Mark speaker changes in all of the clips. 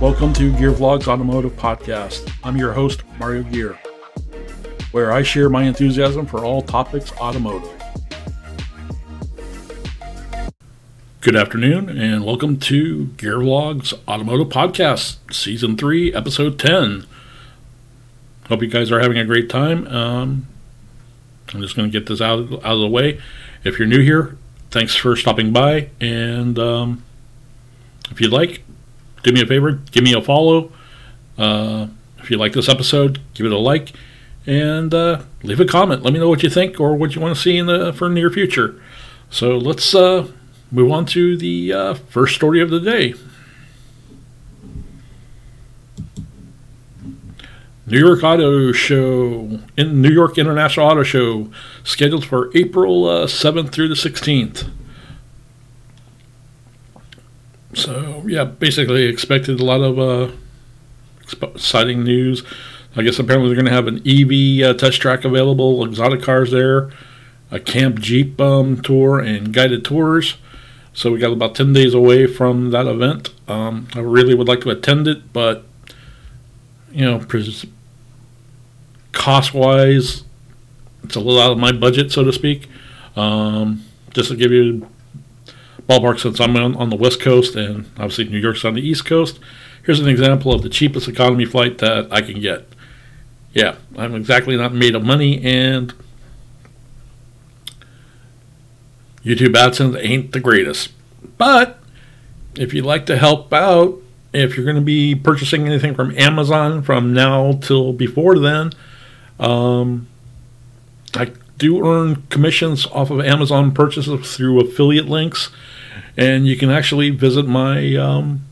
Speaker 1: Welcome to Gear Vlogs Automotive Podcast. I'm your host, Mario Gear, where I share my enthusiasm for all topics automotive. Good afternoon, and welcome to Gear Vlogs Automotive Podcast, Season 3, Episode 10. Hope you guys are having a great time. Um, I'm just going to get this out, out of the way. If you're new here, thanks for stopping by. And um, if you'd like, do me a favor, give me a follow. Uh, if you like this episode, give it a like and uh, leave a comment. Let me know what you think or what you want to see in the for near future. So let's uh, move on to the uh, first story of the day. New York Auto Show, in New York International Auto Show, scheduled for April uh, 7th through the 16th. So yeah, basically expected a lot of uh, exciting news. I guess apparently they're going to have an EV uh, test track available, exotic cars there, a camp jeep um, tour, and guided tours. So we got about ten days away from that event. Um, I really would like to attend it, but you know, cost wise, it's a little out of my budget, so to speak. Um, just to give you ballpark since I'm on, on the West Coast and obviously New York's on the East Coast. Here's an example of the cheapest economy flight that I can get. Yeah, I'm exactly not made of money, and YouTube AdSense ain't the greatest. But if you'd like to help out, if you're going to be purchasing anything from Amazon from now till before then, um, I do earn commissions off of Amazon purchases through affiliate links and you can actually visit my um,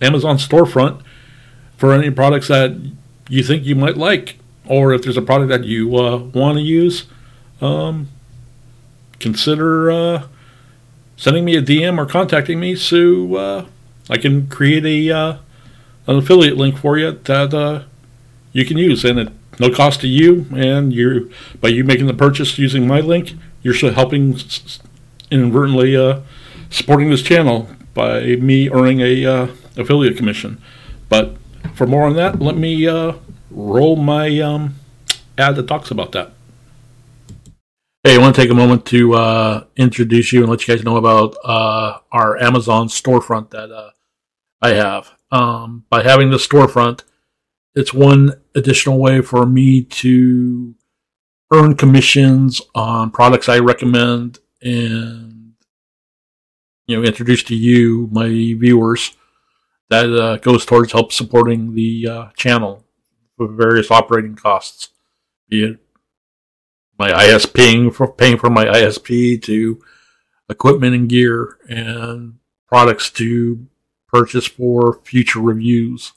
Speaker 1: Amazon storefront for any products that you think you might like, or if there's a product that you uh, want to use, um, consider uh, sending me a DM or contacting me so uh, I can create a uh, an affiliate link for you that uh, you can use, and it no cost to you, and you by you making the purchase using my link, you're helping inadvertently uh, supporting this channel by me earning a uh, affiliate commission. But for more on that, let me uh, roll my um, ad that talks about that. Hey, I want to take a moment to uh, introduce you and let you guys know about uh, our Amazon storefront that uh, I have. Um, by having the storefront, it's one additional way for me to earn commissions on products I recommend and you know introduce to you, my viewers, that uh, goes towards help supporting the uh, channel with various operating costs, be it my ISP for paying for my ISP to equipment and gear and products to purchase for future reviews.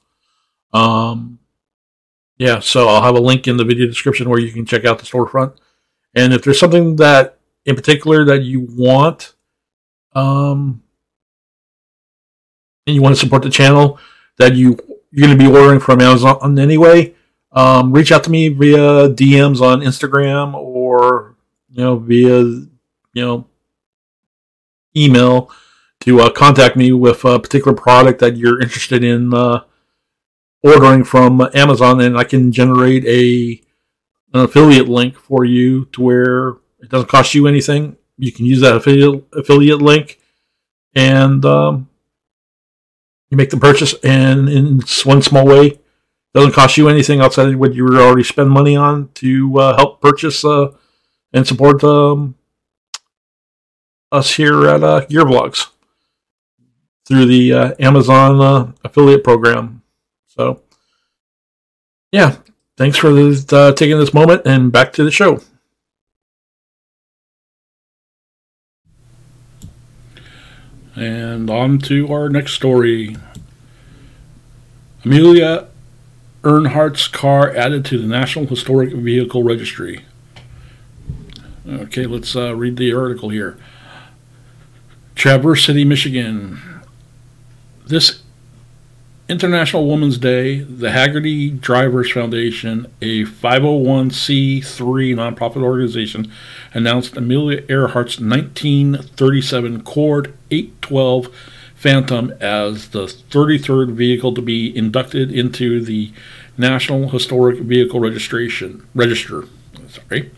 Speaker 1: Um, yeah, so I'll have a link in the video description where you can check out the storefront. And if there's something that in particular that you want um, and you want to support the channel that you you're going to be ordering from Amazon anyway, um, reach out to me via DMs on Instagram or you know via you know email to uh, contact me with a particular product that you're interested in uh, ordering from Amazon, and I can generate a an affiliate link for you to where it doesn't cost you anything you can use that affiliate affiliate link, and um, you make the purchase. And in one small way, doesn't cost you anything outside of what you already spend money on to uh, help purchase uh, and support um, us here at uh, Gear Vlogs through the uh, Amazon uh, affiliate program. So, yeah, thanks for uh, taking this moment, and back to the show. And on to our next story. Amelia Earnhardt's car added to the National Historic Vehicle Registry. Okay, let's uh, read the article here. Traverse City, Michigan. This International Women's Day, the Hagerty Drivers Foundation, a 501c3 nonprofit organization, announced Amelia Earhart's 1937 Cord 812 Phantom as the 33rd vehicle to be inducted into the National Historic Vehicle Registration Register. Sorry,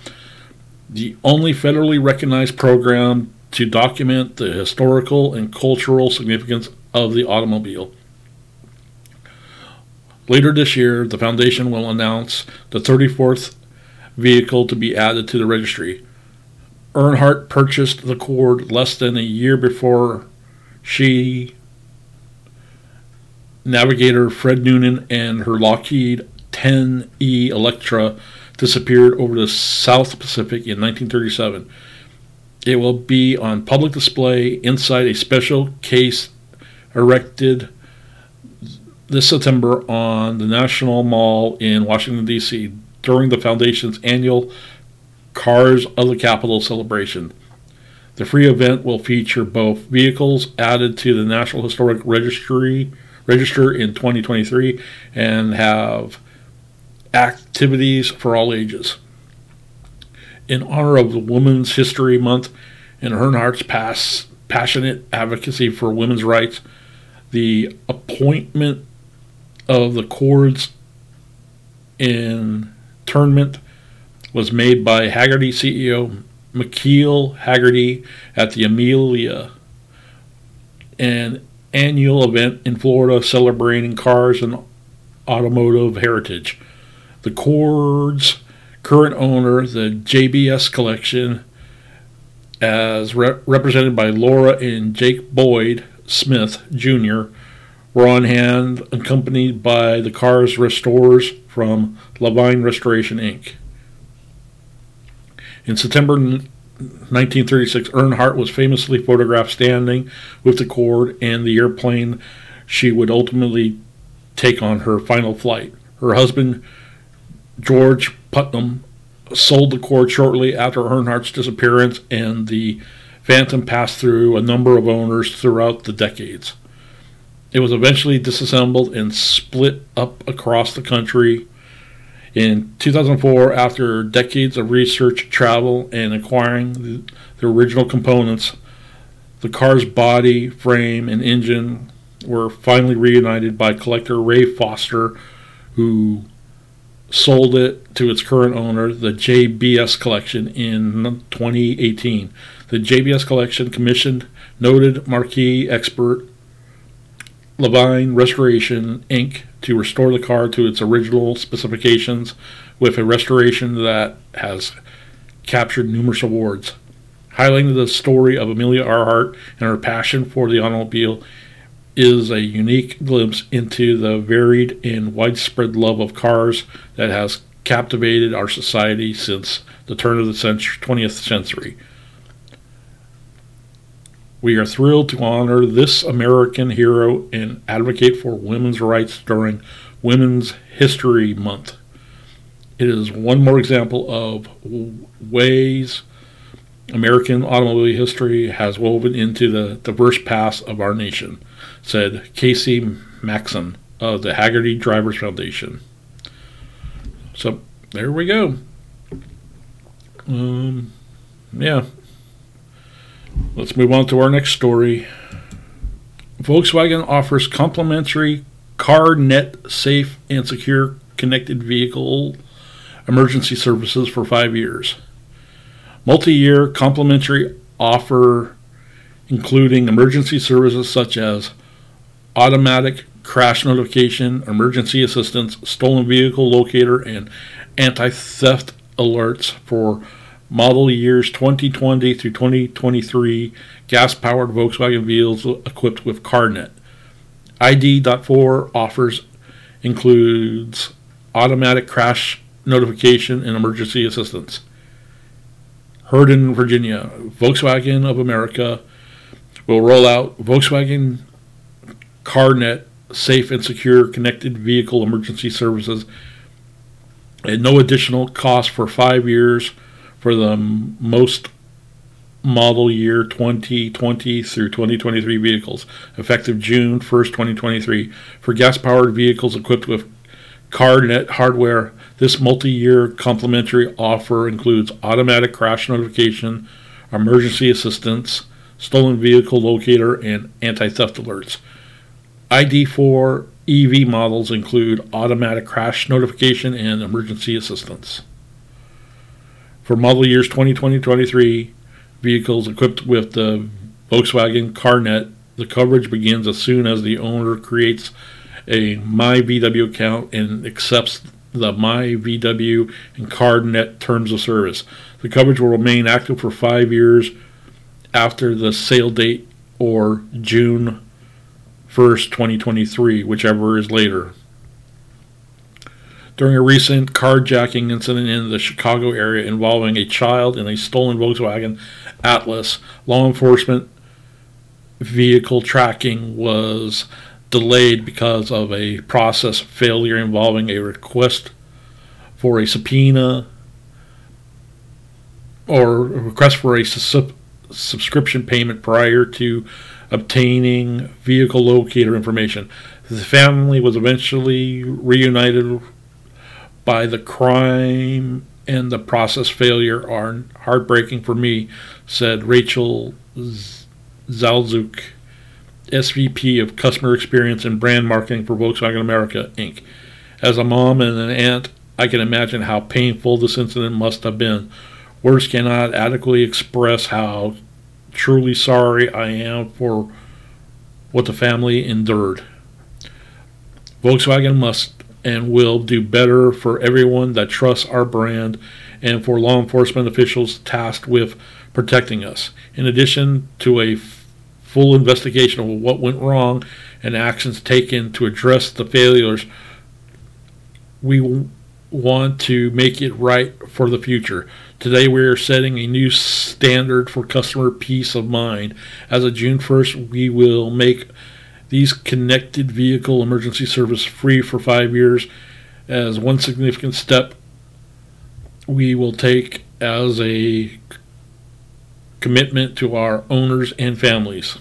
Speaker 1: the only federally recognized program to document the historical and cultural significance of the automobile. Later this year, the foundation will announce the 34th vehicle to be added to the registry. Earnhardt purchased the Cord less than a year before she, Navigator Fred Noonan, and her Lockheed 10E Electra disappeared over the South Pacific in 1937. It will be on public display inside a special case erected this September on the National Mall in Washington, D.C. during the Foundation's annual Cars of the Capitol celebration. The free event will feature both vehicles added to the National Historic Registry Register in 2023 and have activities for all ages. In honor of Women's History Month and Earnhardt's past passionate advocacy for women's rights, the appointment of the Cord's tournament was made by Hagerty CEO McKeel Hagerty at the Amelia, an annual event in Florida celebrating cars and automotive heritage. The Cord's current owner, the JBS Collection, as re- represented by Laura and Jake Boyd Smith Jr., were on hand, accompanied by the car's restorers from Levine Restoration Inc. In September 1936, Earnhardt was famously photographed standing with the Cord and the airplane she would ultimately take on her final flight. Her husband, George Putnam, sold the Cord shortly after Earnhardt's disappearance, and the Phantom passed through a number of owners throughout the decades. It was eventually disassembled and split up across the country. In 2004, after decades of research, travel, and acquiring the, the original components, the car's body, frame, and engine were finally reunited by collector Ray Foster, who sold it to its current owner, the JBS Collection, in 2018. The JBS Collection commissioned noted marquee expert Levine Restoration Inc. to restore the car to its original specifications with a restoration that has captured numerous awards. Highlighting the story of Amelia Earhart and her passion for the automobile is a unique glimpse into the varied and widespread love of cars that has captivated our society since the turn of the century, 20th century. We are thrilled to honor this American hero and advocate for women's rights during Women's History Month. It is one more example of ways American automobile history has woven into the diverse past of our nation, said Casey Maxon of the Hagerty Drivers Foundation. So there we go. Um, yeah, Let's move on to our next story. Volkswagen offers complimentary CarNet safe and secure connected vehicle emergency services for five years. Multi year complimentary offer including emergency services such as automatic crash notification, emergency assistance, stolen vehicle locator, and anti theft alerts for model years 2020 through 2023 gas powered Volkswagen vehicles equipped with CarNet. ID.4 offers includes automatic crash notification and emergency assistance. Herndon, Virginia, Volkswagen of America will roll out Volkswagen CarNet safe and secure connected vehicle emergency services at no additional cost for five years for the most model year 2020 through 2023 vehicles, effective June 1st, 2023. For gas powered vehicles equipped with CarNet hardware, this multi year complimentary offer includes automatic crash notification, emergency assistance, stolen vehicle locator, and anti theft alerts. ID4 EV models include automatic crash notification and emergency assistance. For model years 2020 23, vehicles equipped with the Volkswagen CarNet, the coverage begins as soon as the owner creates a My VW account and accepts the My VW and CarNet terms of service. The coverage will remain active for five years after the sale date or June 1st, 2023, whichever is later. During a recent carjacking incident in the Chicago area involving a child in a stolen Volkswagen Atlas, law enforcement vehicle tracking was delayed because of a process failure involving a request for a subpoena or a request for a sub- subscription payment prior to obtaining vehicle locator information. The family was eventually reunited by the crime and the process failure are heartbreaking for me, said Rachel Zalzuk, SVP of Customer Experience and Brand Marketing for Volkswagen America, Inc. As a mom and an aunt, I can imagine how painful this incident must have been. Words cannot adequately express how truly sorry I am for what the family endured. Volkswagen must and will do better for everyone that trusts our brand and for law enforcement officials tasked with protecting us. In addition to a full investigation of what went wrong and actions taken to address the failures, we want to make it right for the future. Today, we are setting a new standard for customer peace of mind. As of June 1st, we will make these connected vehicle emergency service free for five years as one significant step we will take as a commitment to our owners and families.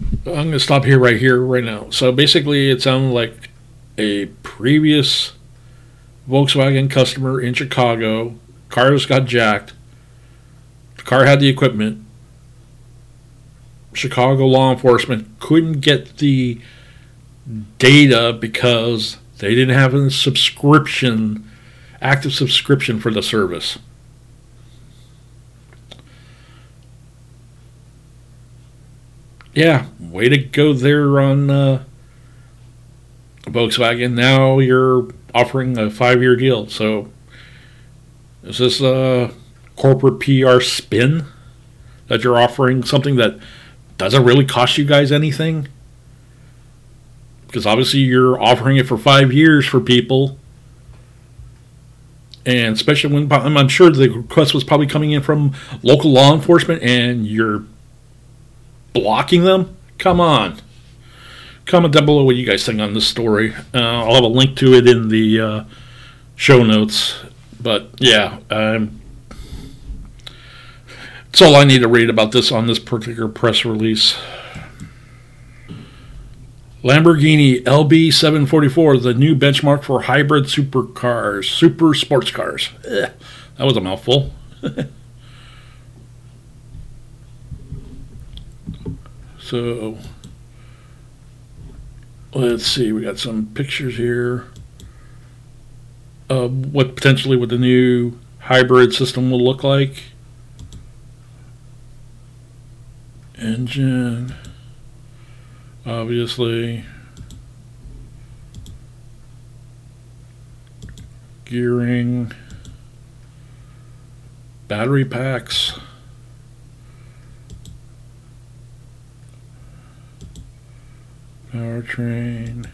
Speaker 1: I'm going to stop here right here right now. So basically, it sounded like a previous Volkswagen customer in Chicago. Cars got jacked. The car had the equipment. Chicago law enforcement couldn't get the data because they didn't have a subscription, active subscription for the service. Yeah, way to go there on uh, Volkswagen. Now you're offering a five year deal. So, is this a corporate PR spin that you're offering something that does it really cost you guys anything? Because obviously you're offering it for five years for people. And especially when I'm sure the request was probably coming in from local law enforcement and you're blocking them. Come on. Comment down below what you guys think on this story. Uh, I'll have a link to it in the uh, show notes. But yeah, um, that's all I need to read about this on this particular press release. Lamborghini LB744, the new benchmark for hybrid supercars, super sports cars. Ugh, that was a mouthful. so, let's see, we got some pictures here of what potentially what the new hybrid system will look like. Engine obviously. Gearing. Battery packs. Powertrain.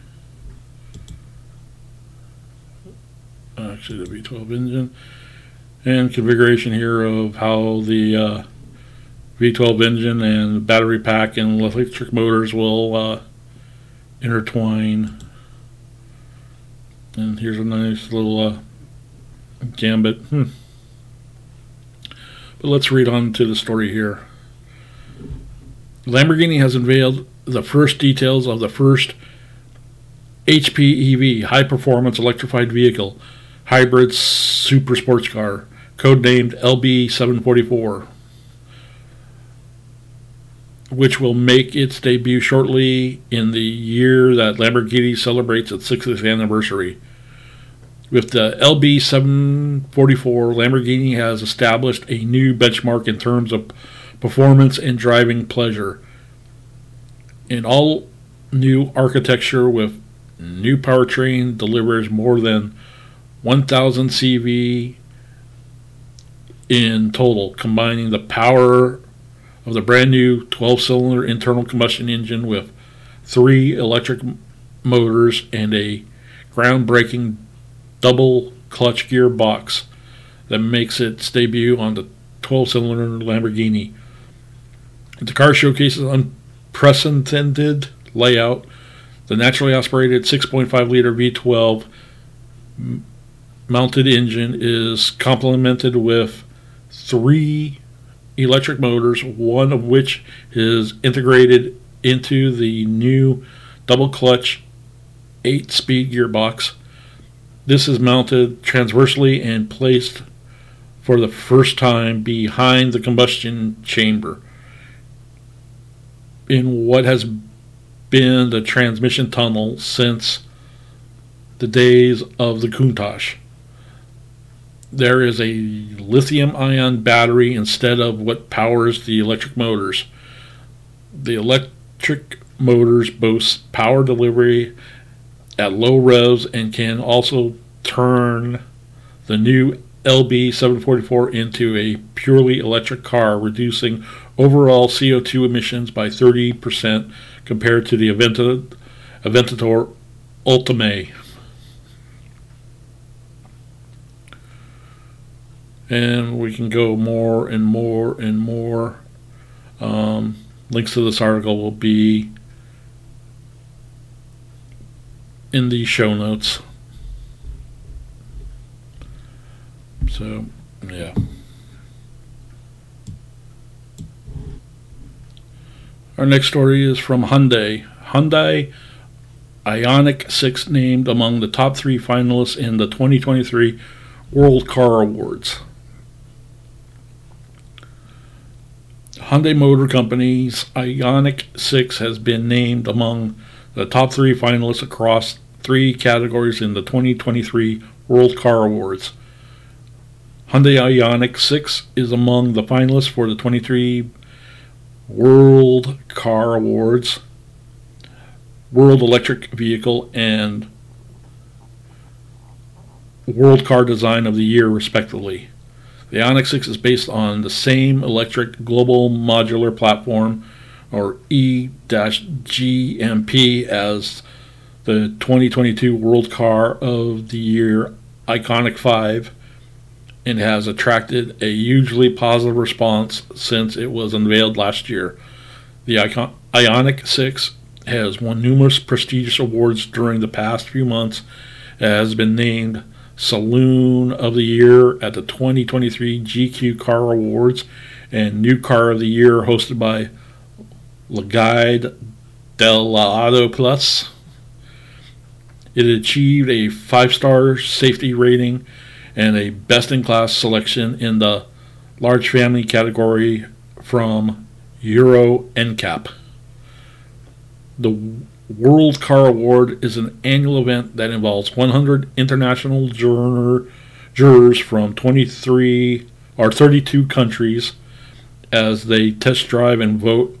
Speaker 1: Actually the V12 engine. And configuration here of how the uh, V12 engine and battery pack and electric motors will uh, intertwine. And here's a nice little uh, gambit. Hmm. But let's read on to the story here. Lamborghini has unveiled the first details of the first HPEV, high performance electrified vehicle, hybrid super sports car, codenamed LB744. Which will make its debut shortly in the year that Lamborghini celebrates its 60th anniversary. With the LB 744, Lamborghini has established a new benchmark in terms of performance and driving pleasure. In all new architecture with new powertrain delivers more than 1000 CV in total, combining the power of the brand new 12 cylinder internal combustion engine with three electric motors and a groundbreaking double clutch gearbox that makes its debut on the 12 cylinder Lamborghini. The car showcases unprecedented layout. The naturally aspirated 6.5 liter V12 mounted engine is complemented with three electric motors, one of which is integrated into the new double clutch 8 speed gearbox. This is mounted transversely and placed for the first time behind the combustion chamber in what has been the transmission tunnel since the days of the Countach. There is a lithium ion battery instead of what powers the electric motors. The electric motors boast power delivery at low revs and can also turn the new LB744 into a purely electric car, reducing overall CO2 emissions by 30% compared to the Aventador Ultimae. And we can go more and more and more. Um, links to this article will be in the show notes. So, yeah. Our next story is from Hyundai. Hyundai Ioniq 6 named among the top three finalists in the 2023 World Car Awards. Hyundai Motor Company's Ioniq 6 has been named among the top three finalists across three categories in the 2023 World Car Awards. Hyundai Ioniq 6 is among the finalists for the 23 World Car Awards, World Electric Vehicle, and World Car Design of the Year, respectively. The Ioniq 6 is based on the same electric global modular platform, or E-GMP, as the 2022 World Car of the Year Ioniq 5 and has attracted a hugely positive response since it was unveiled last year. The Ioniq 6 has won numerous prestigious awards during the past few months. It has been named Saloon of the Year at the 2023 GQ Car Awards and New Car of the Year hosted by La Guide del Auto Plus. It achieved a five star safety rating and a best in class selection in the large family category from Euro NCAP. The World Car Award is an annual event that involves 100 international juror, jurors from 23 or 32 countries as they test drive and vote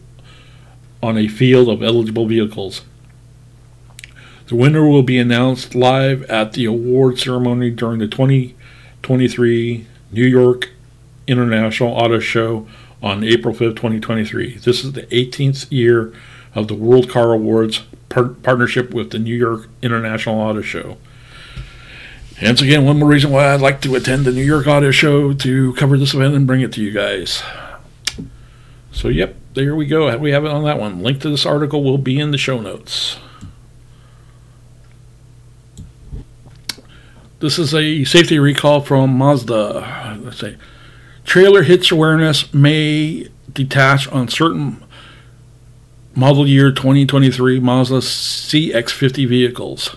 Speaker 1: on a field of eligible vehicles. The winner will be announced live at the award ceremony during the 2023 New York International Auto Show on April 5th, 2023. This is the 18th year of the World Car Awards par- partnership with the New York International Auto Show. Hence again, one more reason why I'd like to attend the New York Auto Show to cover this event and bring it to you guys. So, yep, there we go. We have it on that one. Link to this article will be in the show notes. This is a safety recall from Mazda. Let's say trailer hitch awareness may detach on certain model year 2023 Mazda CX50 vehicles.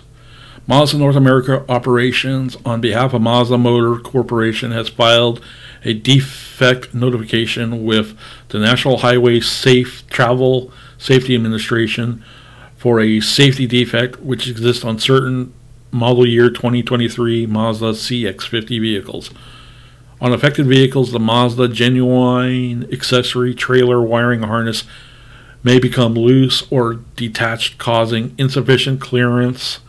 Speaker 1: Mazda North America operations on behalf of Mazda Motor Corporation has filed a defect notification with the National Highway Safe Travel Safety Administration for a safety defect which exists on certain model year 2023 Mazda CX50 vehicles. On affected vehicles, the Mazda genuine accessory trailer wiring harness may become loose or detached, causing insufficient clearance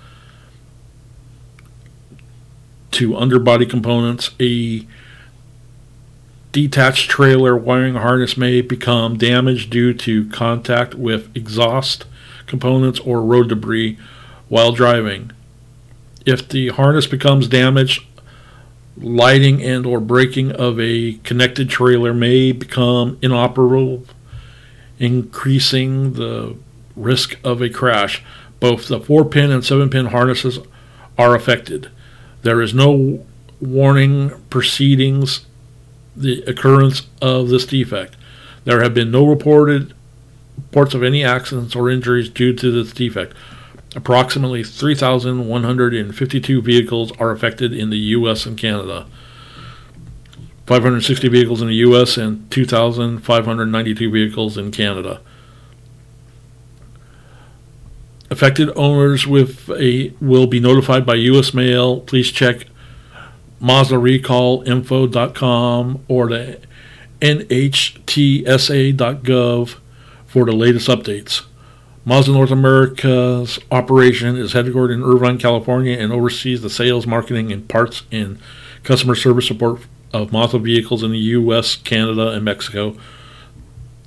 Speaker 1: to underbody components. A detached trailer wiring harness may become damaged due to contact with exhaust components or road debris while driving. If the harness becomes damaged, lighting and or braking of a connected trailer may become inoperable, increasing the risk of a crash. Both the 4-pin and 7-pin harnesses are affected. There is no warning proceedings the occurrence of this defect. There have been no reported reports of any accidents or injuries due to this defect. Approximately 3,152 vehicles are affected in the U.S. and Canada. 560 vehicles in the U.S. and 2,592 vehicles in Canada. Affected owners with a will be notified by U.S. mail. Please check MazdaRecallInfo.com or the NHTSA.gov for the latest updates. Mazda North America's operation is headquartered in Irvine, California, and oversees the sales, marketing, and parts and customer service support of Mazda vehicles in the U.S., Canada, and Mexico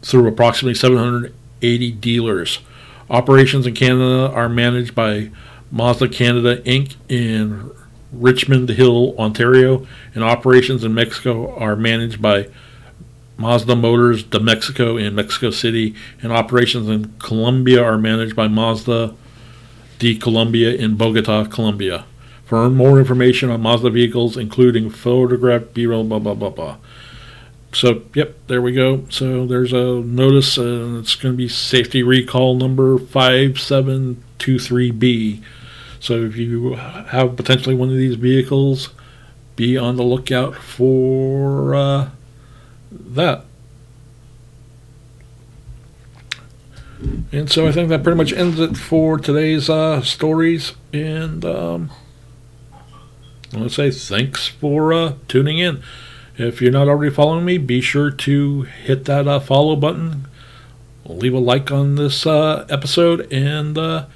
Speaker 1: through approximately 780 dealers. Operations in Canada are managed by Mazda Canada Inc. in Richmond Hill, Ontario, and operations in Mexico are managed by Mazda Motors de Mexico in Mexico City, and operations in Colombia are managed by Mazda de Colombia in Bogota, Colombia. For more information on Mazda vehicles, including photograph, B-roll, blah blah blah blah. So, yep, there we go. So there's a notice, and it's going to be safety recall number 5723B. So if you have potentially one of these vehicles, be on the lookout for. Uh, that. And so I think that pretty much ends it for today's uh, stories. And um, I want to say thanks for uh, tuning in. If you're not already following me, be sure to hit that uh, follow button, leave a like on this uh, episode, and uh,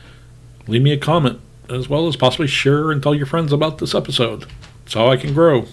Speaker 1: leave me a comment, as well as possibly share and tell your friends about this episode. That's how I can grow.